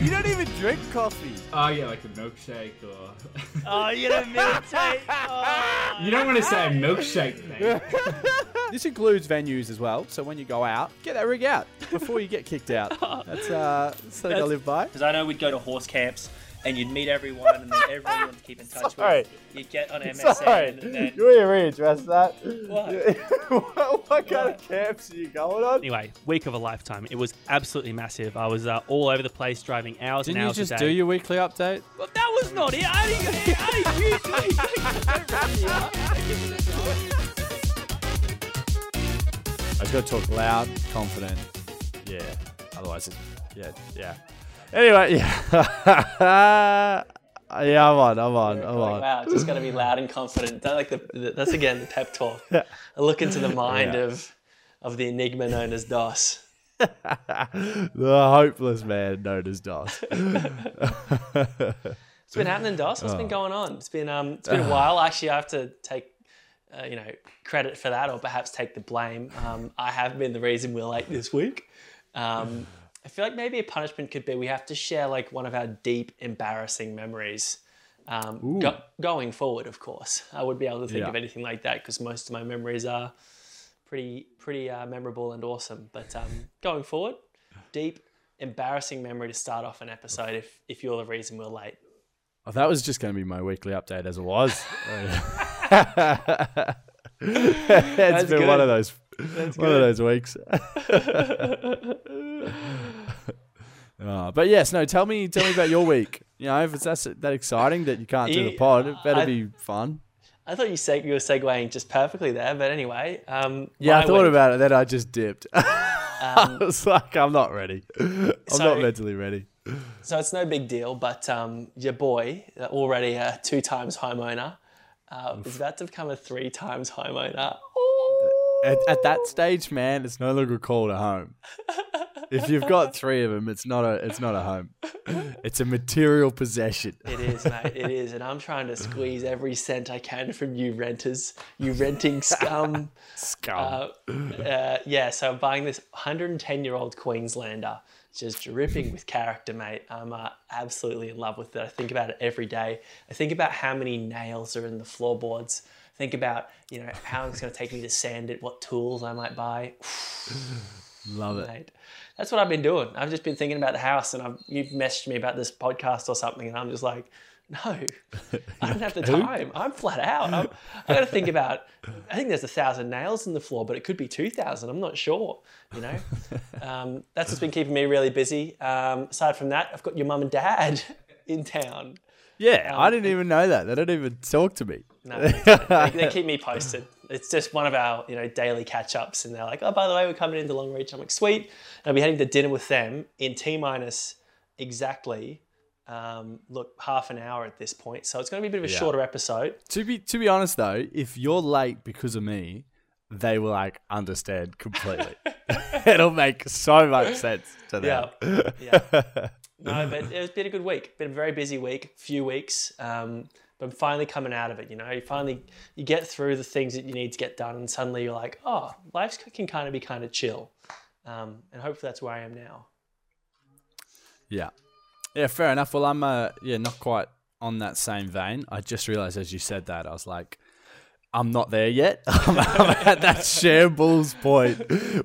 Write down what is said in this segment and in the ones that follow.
You don't even drink coffee. Oh yeah, like a milkshake or. Oh, you don't meditate. Oh. you don't want to say a milkshake thing. This includes venues as well. So when you go out, get that rig out before you get kicked out. That's uh, something I live by. Because I know we'd go to horse camps and you'd meet everyone and then everyone you want to keep in touch Sorry. with. You'd get on MSN and then. you want readdress that? What? what, what kind of camps are you going on? Anyway, week of a lifetime. It was absolutely massive. I was uh, all over the place, driving hours Didn't and you just a do your weekly update? Well, that was not it. I didn't. I didn't I just got to talk loud, confident. Yeah. Otherwise, it's, yeah, yeah. Anyway, yeah. yeah, I'm on, I'm on, I'm on. Wow, just got to be loud and confident. That, like the, the, that's again the pep talk. A look into the mind Yeah. of of the enigma known as DOS. the hopeless man known as DOS. What's been happening, DOS? What's been going on? It's been um, it's been a while. Actually, I have to take, uh, you know, credit for that, or perhaps take the blame. Um, I have been the reason we're late this week. Um, I feel like maybe a punishment could be we have to share like one of our deep, embarrassing memories. Um, go- going forward, of course, I would be able to think Yeah. of anything like that because most of my memories are pretty, pretty uh, memorable and awesome. But um, going forward, deep, embarrassing memory to start off an episode. If if you're the reason we're late. Oh, that was just going to be my weekly update as it was. it's been one of those one of those weeks. Uh, but yes, no. Tell me, tell me about your week. You know, if it's that that exciting that you can't do the pod, it better I- be fun. I thought you seg- you were segueing just perfectly there, but anyway. Um, Yeah, I thought week- about it, then I just dipped. Um, I was like, I'm not ready. I'm So- not mentally ready. so it's no big deal, but um, your boy, uh, already a two times homeowner, uh, is about to become a three times homeowner. At, at that stage, man, it's no longer called a home. if you've got three of them, it's not a it's not a home. It's a material possession. It is, mate. It is, and I'm trying to squeeze every cent I can from you renters, you renting scum. Scum. Uh, uh, yeah, so I'm buying this 110 year old Queenslander, just dripping with character, mate. I'm uh, absolutely in love with it. I think about it every day. I think about how many nails are in the floorboards. Think about you know how long it's going to take me to sand it, what tools I might buy. Love it. Mate, that's what I've been doing. I've just been thinking about the house, and I've, you've messaged me about this podcast or something, and I'm just like, no, I don't have the time. I'm flat out. I'm, I got to think about. I think there's a thousand nails in the floor, but it could be two thousand. I'm not sure. You know, um, that's what's been keeping me really busy. Um, aside from that, I've got your mum and dad in town. Yeah, I didn't even know that. They don't even talk to me. No, they, they keep me posted. It's just one of our, you know, daily catch ups, and they're like, "Oh, by the way, we're coming into Longreach." I'm like, "Sweet," and I'll be heading to dinner with them in t minus exactly, um, look, half an hour at this point. So it's going to be a bit of a Yeah. shorter episode. To be to be honest though, if you're late because of me, they will like understand completely. It'll make so much sense to them. Yeah, yeah. No, but it's been a good week. Been a very busy week, few weeks. Um, but I'm finally coming out of it. You know, you finally you get through the things that you need to get done, and suddenly you're like, oh, life can kind of be kind of chill. Um, and hopefully that's where I am now. Yeah. Yeah, fair enough. Well, I'm uh, yeah, not quite on that same vein. I just realized as you said that, I was like, I'm not there yet. I'm, at that shambles point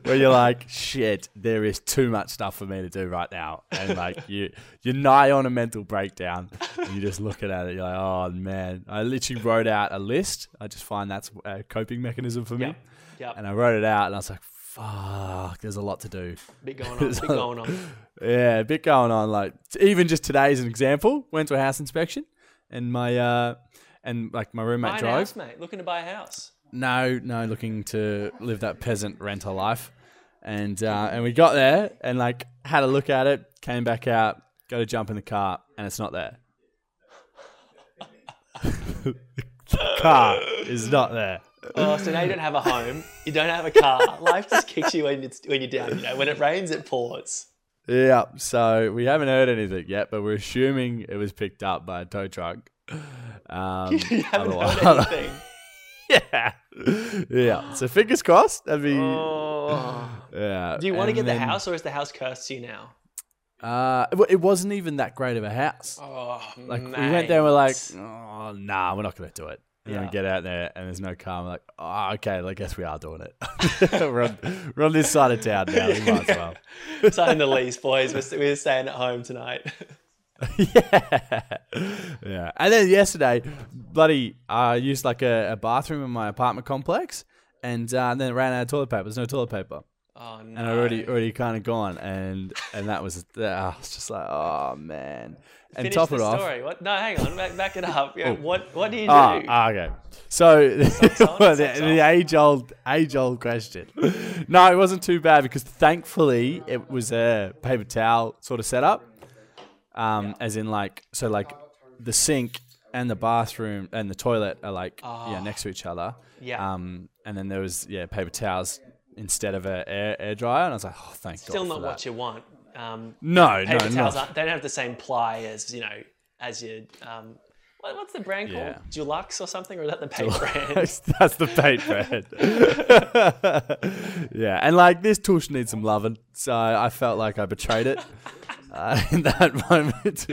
where you're like, shit, there is too much stuff for me to do right now, and like you, you're nigh on a mental breakdown. You're just looking at it, you're like, oh man. I literally wrote out a list. I just find that's a coping mechanism for me, Yep. Yep. and I wrote it out, and I was like, fuck, there's a lot to do. Bit going on. Bit going on. Yeah, a bit going on. Like even just today as an example, went to a house inspection, and my uh, and like my roommate Buy an drove. house, mate. Looking to buy a house. No, no, looking to live that peasant renter life, and uh, and we got there and like had a look at it, came back out, go to jump in the car, and it's not there. the car is not there. Oh, so now you don't have a home. You don't have a car. Life just kicks you when it's when you're down. You know, when it rains, it pours. Yeah, so we haven't heard anything yet, but we're assuming it was picked up by a tow truck. Um, You haven't heard anything. yeah, yeah. So fingers crossed. I mean, Oh. yeah. Do you want to and get the house, or is the house cursed to you now? Uh, it, it wasn't even that great of a house. Oh, Like we went there, and we're like, mate. oh, nah, we're not gonna do it. And then we Yeah. get out there, and there's no car. We're like, oh, okay, I guess we are doing it. we're, on, we're on this side of town now. We might as well. sign the lease, boys. We're, we're staying at home tonight. yeah, yeah. And then yesterday, bloody, I used like a, a bathroom in my apartment complex, and, uh, and then ran out of toilet paper. There's no toilet paper, Oh no! and I already already kind of gone, and and that was uh, I was just like, oh man. And Finish top it off. story. What? No, hang on. Back, back it up. Yeah, what What do you do? Ah, ah, okay. So the, the age old age old question. No, it wasn't too bad because thankfully it was a paper towel sort of setup. Um, as in like so like the sink and the bathroom and the toilet are like yeah next to each other. Yeah. Um, and then there was yeah paper towels instead of a air, air dryer, and I was like, oh, thank Still God. Still not what you want. Um, No, paper no, towels no. aren't, they don't have the same ply as you know as your um, what, what's the brand Yeah. called? Dulux or something, or is that the paper brand? That's the paint brand. yeah, and like this tush needs some loving, so I felt like I betrayed it uh, in that moment.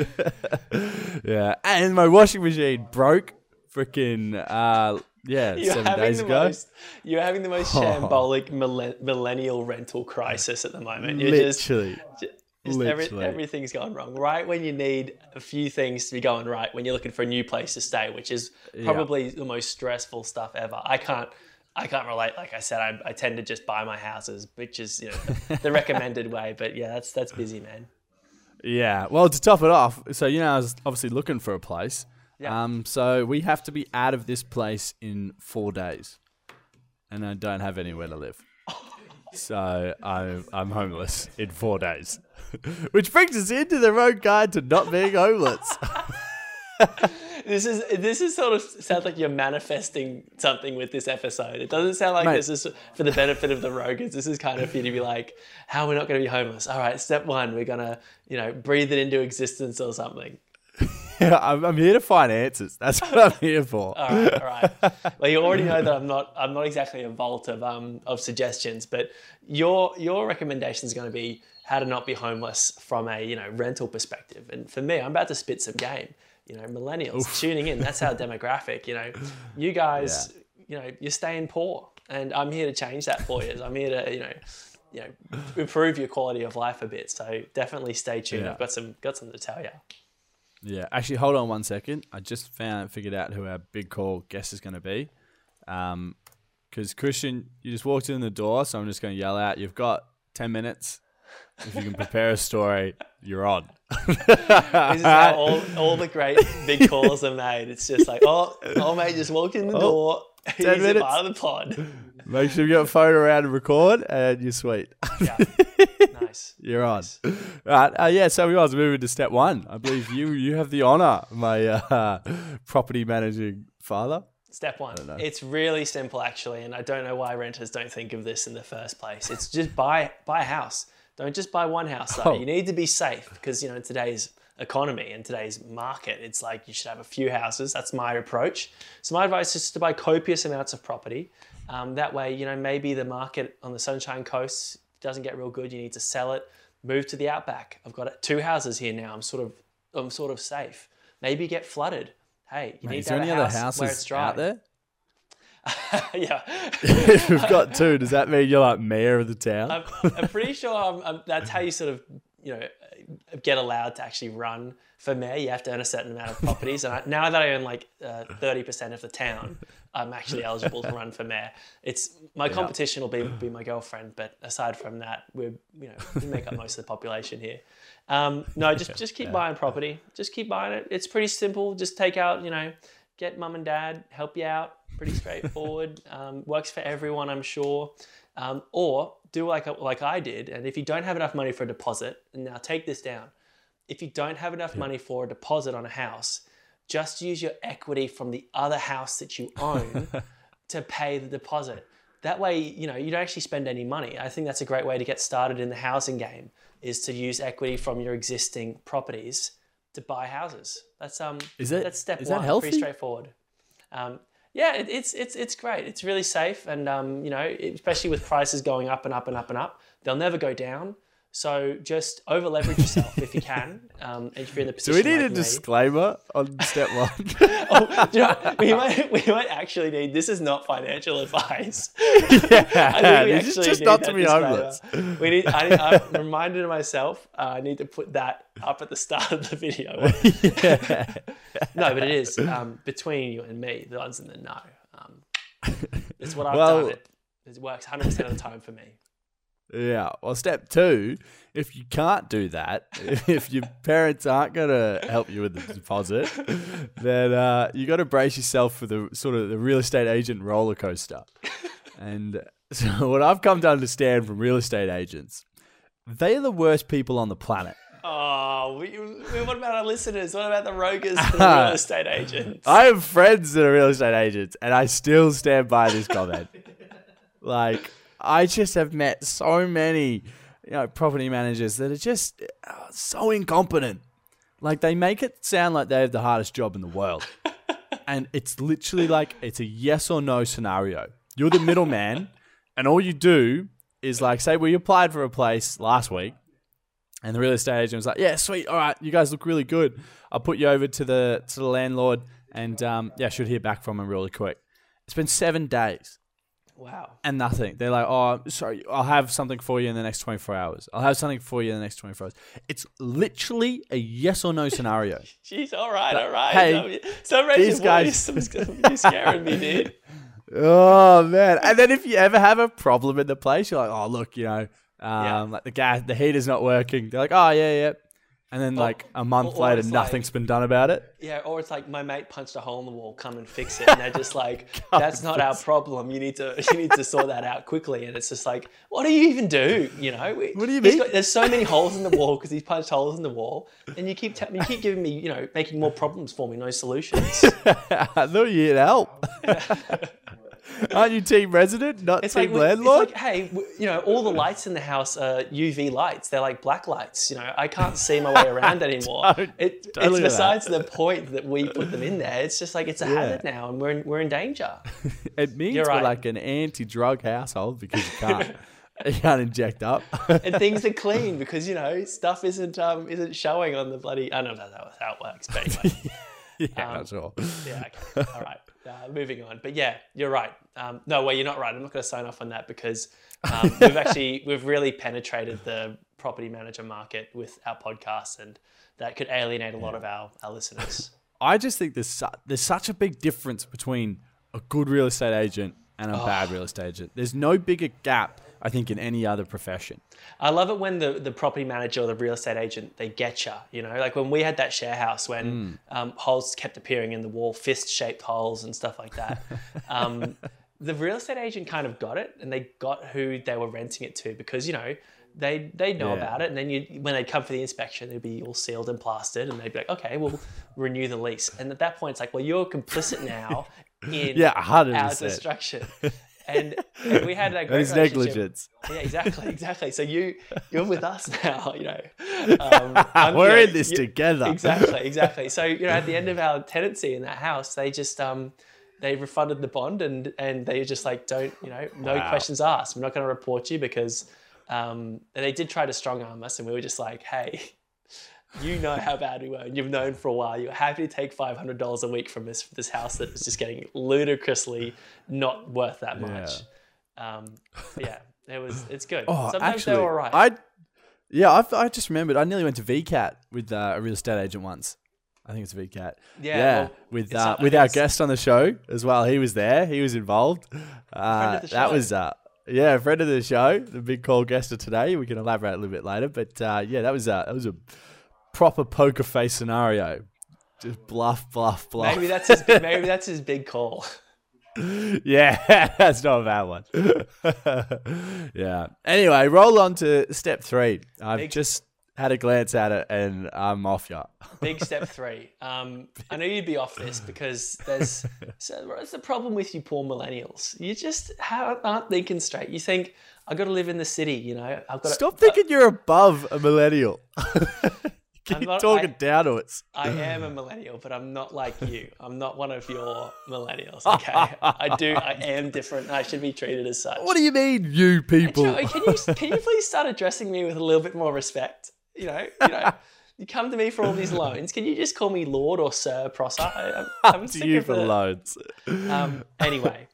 yeah, and my washing machine broke. Freaking uh, yeah, You're seven days ago. most. You're having the most shambolic millen- millennial rental crisis at the moment. You're just Literally, Just every, Literally. everything's going wrong. Right when you need a few things to be going right, when you're looking for a new place to stay, which is probably the most stressful stuff ever. I can't, I can't relate. Like I said, I, I tend to just buy my houses, which is you know the, the recommended way. But yeah, that's that's busy, man. Yeah. Well, to top it off, so you know, I was obviously looking for a place. Yeah. Um. So we have to be out of this place in four days, and I don't have anywhere to live. So I'm I'm homeless in four days, which brings us into the road guide to not being homeless. This is this is sort of sounds like you're manifesting something with this episode. It doesn't sound like Mate. this is for the benefit of the Rogans. This is kind of for you to be like, how are we not going to be homeless? All right, step one, we're gonna you know breathe it into existence or something. I'm, I'm here to find answers. That's what I'm here for. All right, all right. Well, you already know that I'm not. I'm not exactly a vault of um of suggestions, but your your recommendation is going to be how to not be homeless from a you know rental perspective. And for me, I'm about to spit some game. You know, millennials tuning in. That's our demographic. You know, you guys, you know, you're staying poor, and I'm here to change that for you. I'm here to you know. You know, improve your quality of life a bit. So definitely stay tuned. Yeah. I've got some got some to tell you. Yeah, actually, hold on one second. I just found figured out who our big call guest is going to be. Um, because Christian, you just walked in the door, so I'm just going to yell out. You've got ten minutes. If you can prepare a story, you're on. This is how all, all the great big calls are made. It's just like, oh, oh mate, just walk in the door. He's a Oh, part of the pod. Make sure you got a phone around and record, and you're sweet. Yeah. nice. you're on. Right. Uh, yeah. So we as well move step one. I believe you you have the honor, my uh, property managing father. Step one. It's really simple actually, and I don't know why renters don't think of this in the first place. It's just buy buy a house. Don't just buy one house though. Oh. You need to be safe because you know in today's economy and today's market, it's like you should have a few houses. That's my approach. So my advice is to buy copious amounts of property. Um, that way, you know maybe the market on the Sunshine Coast doesn't get real good. You need to sell it. Move to the outback. I've got two houses here now. I'm sort of I'm sort of safe. Maybe you get flooded. Hey, you need Is to have any a other house where it's dry. out there? yeah. if we've got two, does that mean you're like mayor of the town? I'm, I'm pretty sure I'm, I'm, that's how you sort of, you know, get allowed to actually run for mayor. You have to earn a certain amount of properties. And I, now that I own like uh, 30% of the town, I'm actually eligible to run for mayor. It's my competition will be, be my girlfriend, but aside from that, we're, you know, we make up most of the population here. Um, no, just just keep buying property. Just keep buying it. It's pretty simple. Just take out, you know, get mum and dad help you out. Pretty straightforward. um, works for everyone, I'm sure. Um, or do like like I did, and if you don't have enough money for a deposit, and now take this down. If you don't have enough money for a deposit on a house, just use your equity from the other house that you own to pay the deposit. That way, you know, you don't actually spend any money. I think that's a great way to get started in the housing game is to use equity from your existing properties to buy houses. That's um Is that- that's step is that one. healthy? Pretty straightforward. Um, yeah, it, it's it's it's great. It's really safe, and um, you know, especially with prices going up and up and up and up, they'll never go down. So just over leverage yourself if you can. Um, if you're in the Do position. we need like a me. disclaimer on step one? Oh, you know, we might we might actually need. This is not financial advice. yeah, we this is just need not to be homeless. We need. I, I reminded of myself. Uh, I need to put that up at the start of the video. yeah. no, but it is um, between you and me, the ones in the know. Um, it's what I've Well- done. It, it works 100 percent of the time for me. Yeah. Well, step two, if you can't do that, if your parents aren't going to help you with the deposit, then uh, you got to brace yourself for the sort of the real estate agent roller coaster. And so, what I've come to understand from real estate agents, they are the worst people on the planet. Oh, we, we- what about our listeners? What about the rogers, the real estate agents? I have friends that are real estate agents, and I still stand by this comment. like, I just have met so many, you know, property managers that are just uh, so incompetent. Like, they make it sound like they have the hardest job in the world, and it's literally like it's a yes or no scenario. You're the middleman, and all you do is like, say, we applied for a place last week. And the real estate agent was like, "Yeah, sweet. All right, you guys look really good. I'll put you over to the to the landlord, and um, yeah, should hear back from him really quick." It's been seven days wow. and nothing. They're like, "Oh, sorry, I'll have something for you in the next twenty four hours. I'll have something for you in the next twenty four hours." It's literally a yes or no scenario. Jeez, all right, all right. Hey, so these guys- You're scaring me, dude. oh man! And then if you ever have a problem in the place, you're like, "Oh, look, you know, um, Yeah. like the gas, the heater's not working." They're like, "Oh, yeah, yeah." And then, like a month or later, it's nothing's like- been done about it. Yeah, or it's like my mate punched a hole in the wall. Come and fix it, and they're just like, "That's not our problem. You need to you need to sort that out quickly." And it's just like, what do you even do? You know, We- What do you mean? Got, there's so many holes in the wall because he's punched holes in the wall, and you keep te- you keep giving me, you know, making more problems for me, no solutions. I thought you'd help. Aren't you team resident, not It's team like, landlord? it's like, hey, you know, all the lights in the house are UV lights. They're like black lights. You know, I can't see my way around anymore. Don't- It, don't it's at that. besides the point that we put them in there. It's just like it's a hazard now, and we're in, we're in danger. it means You're we're right. like an anti-drug household because you can't, you can't inject up. and things are clean because you know stuff isn't um isn't showing on the bloody. I don't know how it works, but anyway. yeah, Um, not sure. yeah, okay, all right. Uh, moving on, but yeah, you're right. Um, no, well, you're not right. I'm not going to sign off on that because um, we've actually we've really penetrated the property manager market with our podcast, and that could alienate a lot of our our listeners. I just think there's su- there's such a big difference between a good real estate agent and a Oh. bad real estate agent. There's no bigger gap, I think, in any other profession. I love it when the, the property manager or the real estate agent they get you. You know, like when we had that share house when um, holes kept appearing in the wall, fist shaped holes and stuff like that. um, the real estate agent kind of got it, and they got who they were renting it to because you know they they know Yeah. about it, and then you when they come for the inspection, they'd be all sealed and plastered, and they'd be like, okay, we'll renew the lease. And at that point, it's like, well, you're complicit now in Yeah, our destruction. And, and we had a great It's negligence. Yeah, exactly, exactly. So you you're with us now, you know. Um, We're you in this you- together. Exactly, exactly. So you know, at the end of our tenancy in that house, they just um they refunded the bond and and they just like don't you know no Wow. questions asked. We're not going to report you because um and they did try to strong arm us, and we were just like, hey. You know how bad we were, and you've known for a while. You're happy to take five hundred dollars a week from this this house that was just getting ludicrously not worth that much. Um, yeah, it was. It's good. Oh, Sometimes actually, they're all right. I yeah, I, I just remembered. I nearly went to VCAT with uh, a real estate agent once. I think it's VCAT. Yeah, yeah, well, with uh, with our guest on the show as well. He was there. He was involved. Uh, that was uh, yeah, a friend of the show, the big call guest of today. We can elaborate a little bit later, but uh, yeah, that was a that was a proper poker face scenario. Just bluff, bluff, bluff. maybe that's his. Maybe that's his big call. Yeah, that's not a bad one. yeah. Anyway, roll on to step three. I've Big- just had a glance at it and I'm off ya. Big step three. Um, I know you'd be off this because there's so what's the problem with you poor millennials? You just aren't thinking straight. You think I got to live in the city. You know, I've got Stop thinking you're above a millennial. Keep not- talking I- down to us. I am a millennial, but I'm not like you. I'm not one of your millennials. Okay, I do. I am different. I should be treated as such. What do you mean, you people? Can you can you please start addressing me with a little bit more respect? You know, you know, you come to me for all these loans. Can you just call me Lord or Sir Prosser? I, I'm, I'm to sick you of for the, loads. Um, anyway,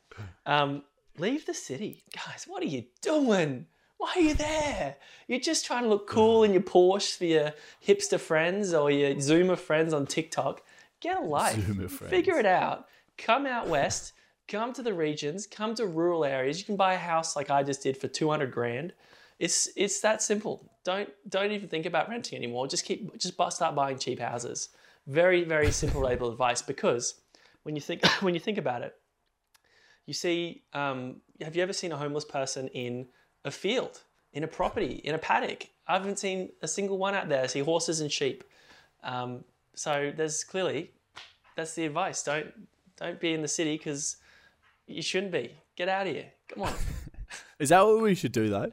um, leave the city, guys. What are you doing? Why are you there? You're just trying to look cool in your Porsche for your hipster friends or your Zoomer friends on TikTok. Get a life. Zoomer friends. Figure it out. Come out west. Come to the regions. Come to rural areas. You can buy a house like I just did for 200 grand. It's it's that simple. Don't don't even think about renting anymore. Just keep just start buying cheap houses. Very very simple label advice because when you think when you think about it, you see. Um, have you ever seen a homeless person in a field, in a property, in a paddock? I haven't seen a single one out there. I see horses and sheep. Um, so there's clearly that's the advice. Don't don't be in the city because you shouldn't be. Get out of here. Come on. Is that what we should do though?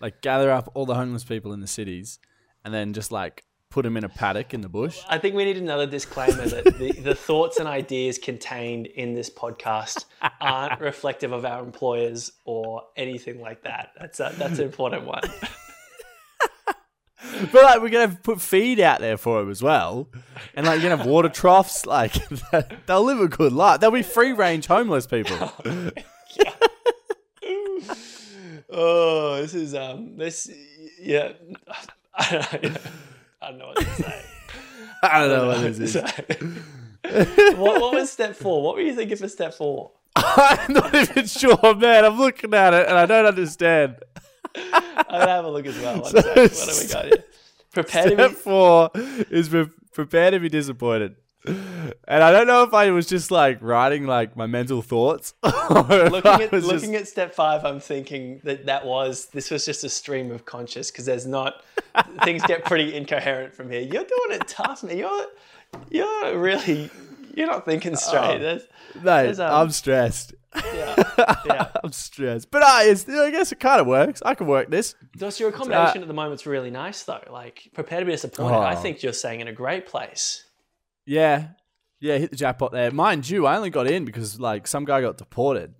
Like gather up all the homeless people in the cities, and then just like put them in a paddock in the bush. I think we need another disclaimer that the, the thoughts and ideas contained in this podcast aren't reflective of our employers or anything like that. That's a, that's an important one. But like we're gonna put feed out there for them as well, and like you're gonna have water troughs. Like they'll live a good life. They'll be free range homeless people. Oh, this is um this yeah. Know, I don't know what to say. I don't know what this is. what, what was step four? What were you thinking for step four? I'm not even sure, man. I'm looking at it and I don't understand. I'm gonna have a look as well. One sec. What have we got here? Prepare to Step be. four is pre- prepare to be disappointed. And I don't know if I was just like writing like my mental thoughts. Looking at looking just- at step five, I'm thinking that that was this was just a stream of conscious because there's not things get pretty incoherent from here. You're doing it tough, man. You're you're really you're not thinking straight. There's, Mate, there's, um, I'm stressed. yeah, yeah. I'm stressed. But I, it's, I guess it kind of works. I can work this. Does your accommodation at the moment's really nice though? Like prepare to be disappointed. I Oh. think you're staying in a great place. Yeah. Yeah, hit the jackpot there. Mind you, I only got in because like some guy got deported.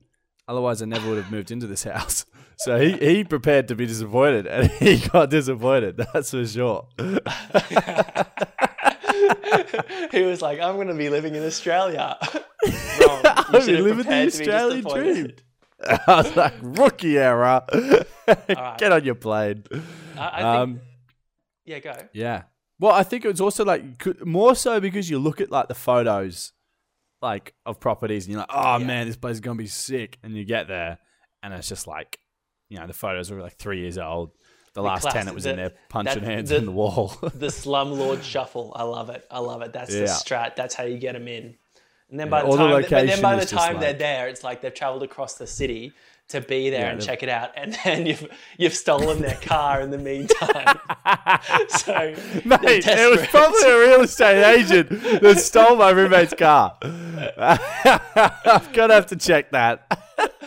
Otherwise, I never would have moved into this house. So he, he prepared to be disappointed, and he got disappointed. That's for sure. he was like, "I'm going to be living in Australia." Wrong. I'm living the prepared to be Australian dream. I was like, rookie error. Get on your plane. I, I think, Um, yeah, go. yeah. Well, I think it was also like more so because you look at like the photos, like of properties, and you're like, oh Yeah. man, this place is gonna be sick, and you get there, and it's just like, you know, the photos were like three years old. The, last tenant was in there punching that- hands the- on the wall. The slumlord shuffle. I love it. I love it. That's the Yeah. strat. That's how you get them in. And then by the all the time, but then by the time they're there, it's like they've traveled across the city to be there Yeah, and they've- check it out, and then you've you've stolen their car in the meantime. so Mate, it was probably a real estate agent that stole my roommate's car. I'm gonna have to check that.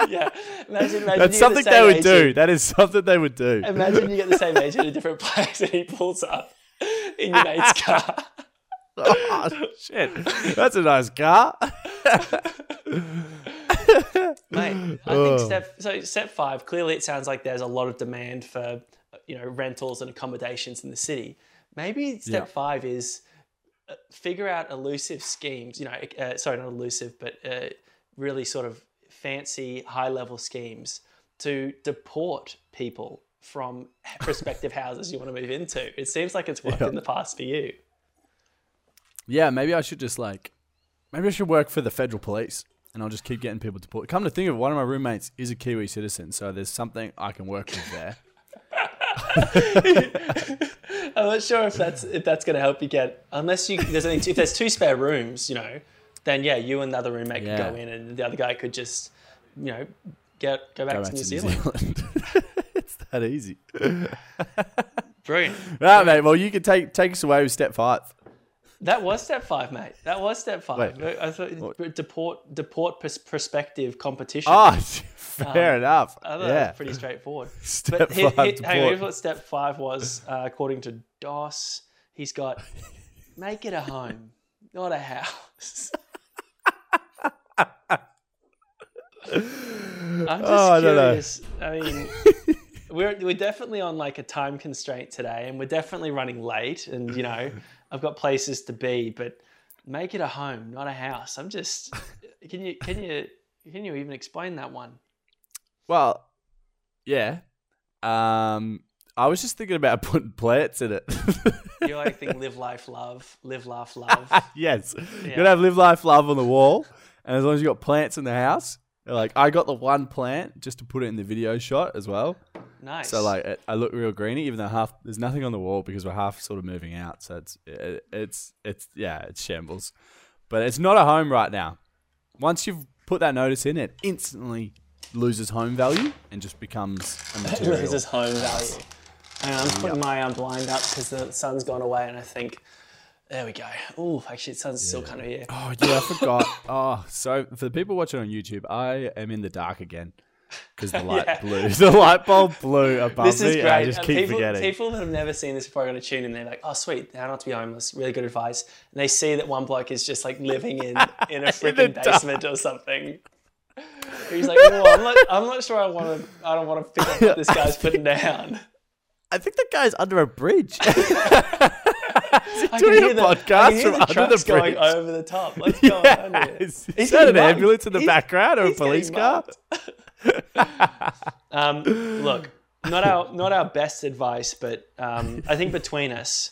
yeah. Imagine, imagine That's something the they would do. That is something they would do. Imagine you get the same agent in a different place, and he pulls up in your mate's car. oh, shit. That's a nice car. Mate, I think step so step five. Clearly, it sounds like there's a lot of demand for you know rentals and accommodations in the city. Maybe step Yeah. five is uh, figure out elusive schemes. You know, uh, sorry, not elusive, but uh, really sort of fancy, high level schemes to deport people from prospective houses you want to move into. It seems like it's worked Yeah. in the past for you. Yeah, maybe I should just like, maybe I should work for the federal police, and I'll just keep getting people to deported. Come to think of it, one of my roommates is a Kiwi citizen, so there's something I can work with there. I'm not sure if that's if that's going to help you get unless you there's any, if there's two spare rooms, you know, then yeah, you and the other roommate could go in, and the other guy could just you know get go back, Go to back New to New Zealand. Zealand. it's that easy. Brilliant. Right, mate. Well, you can take take us away with step five. That was step five, mate. That was step five. Wait. I thought deport deport pers- perspective competition. Oh, fair enough. I thought that Yeah. was pretty straightforward. Step But here, five here- on, here's what step five was uh, according to DOS. he's got make it a home, not a house. I'm just Oh, I don't know. curious. I mean, we're we're definitely on like a time constraint today, and we're definitely running late. And you know, I've got places to be, but make it a home, not a house. I'm just. Can you can you can you even explain that one? Well, yeah. Um, I was just thinking about putting plants in it. You like think live life love, live laugh love. yes, you Yeah. gotta have live life love on the wall, and as long as you got plants in the house, like I got the one plant just to put it in the video shot as well. Nice. So like it, I look real greeny, even though half there's nothing on the wall because we're half sort of moving out. So it's it, it's it's yeah, it's shambles, but it's not a home right now. Once you've put that notice in, it instantly loses home value and just becomes a material. loses home value. Hang on, I'm just putting my um, blind up because the sun's gone away, and I think there we go. Oh, actually, the sun's still kind of here. Oh yeah, I forgot. oh, so for the people watching on YouTube, I am in the dark again because the light Yeah. blew. The light bulb blew above This is me. great. and I just Uh, keep people, forgetting. people that have never seen this before are going to tune in. They're like, "Oh, sweet, how not to be homeless." Really good advice. And they see that one bloke is just like living in in a freaking dark. basement or something. He's like, "Oh, I'm not, I'm not sure I want to. I don't want to pick up what this guy's putting down." I think the guy's under a bridge. I can doing hear a the, I podcast can hear from the under the trucks going over the top. Let's go on here. Is, is that an ambulance in the background or a police car? Um, look, not our not our best advice, but um, I think between us,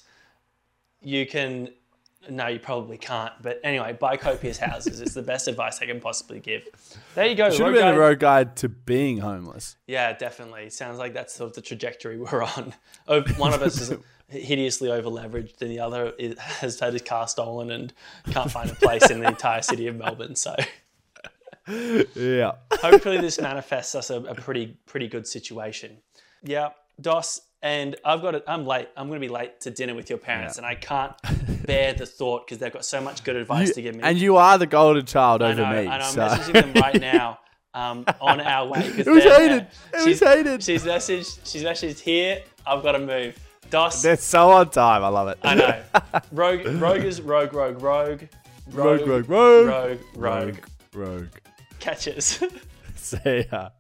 you can. No, you probably can't. But anyway, buy copious houses. It's the best advice I can possibly give. There you go. Should have been guide. a road guide to being homeless. Yeah, definitely. Sounds like that's sort of the trajectory we're on. One of us is hideously over leveraged, and the other has had his car stolen and can't find a place in the entire city of Melbourne. So Yeah. hopefully this manifests us a, a pretty pretty good situation. Yeah, Dos, and I've got it. I'm late. I'm going to be late to dinner with your parents, Yeah. and I can't bear the thought because they've got so much good advice You- to give me. and you are the golden child I over know, me. and I'm so. messaging them right now um, on our way. It was hated. It was she's- hated. She's messaged. She's messaged here. I've got to move. Dos, They're so on time. I love it. I know. Rogue, rogue is rogue, rogue, rogue, Rogue, rogue, rogue. rogue, rogue. Rogue. Rogue. Catches. Ya.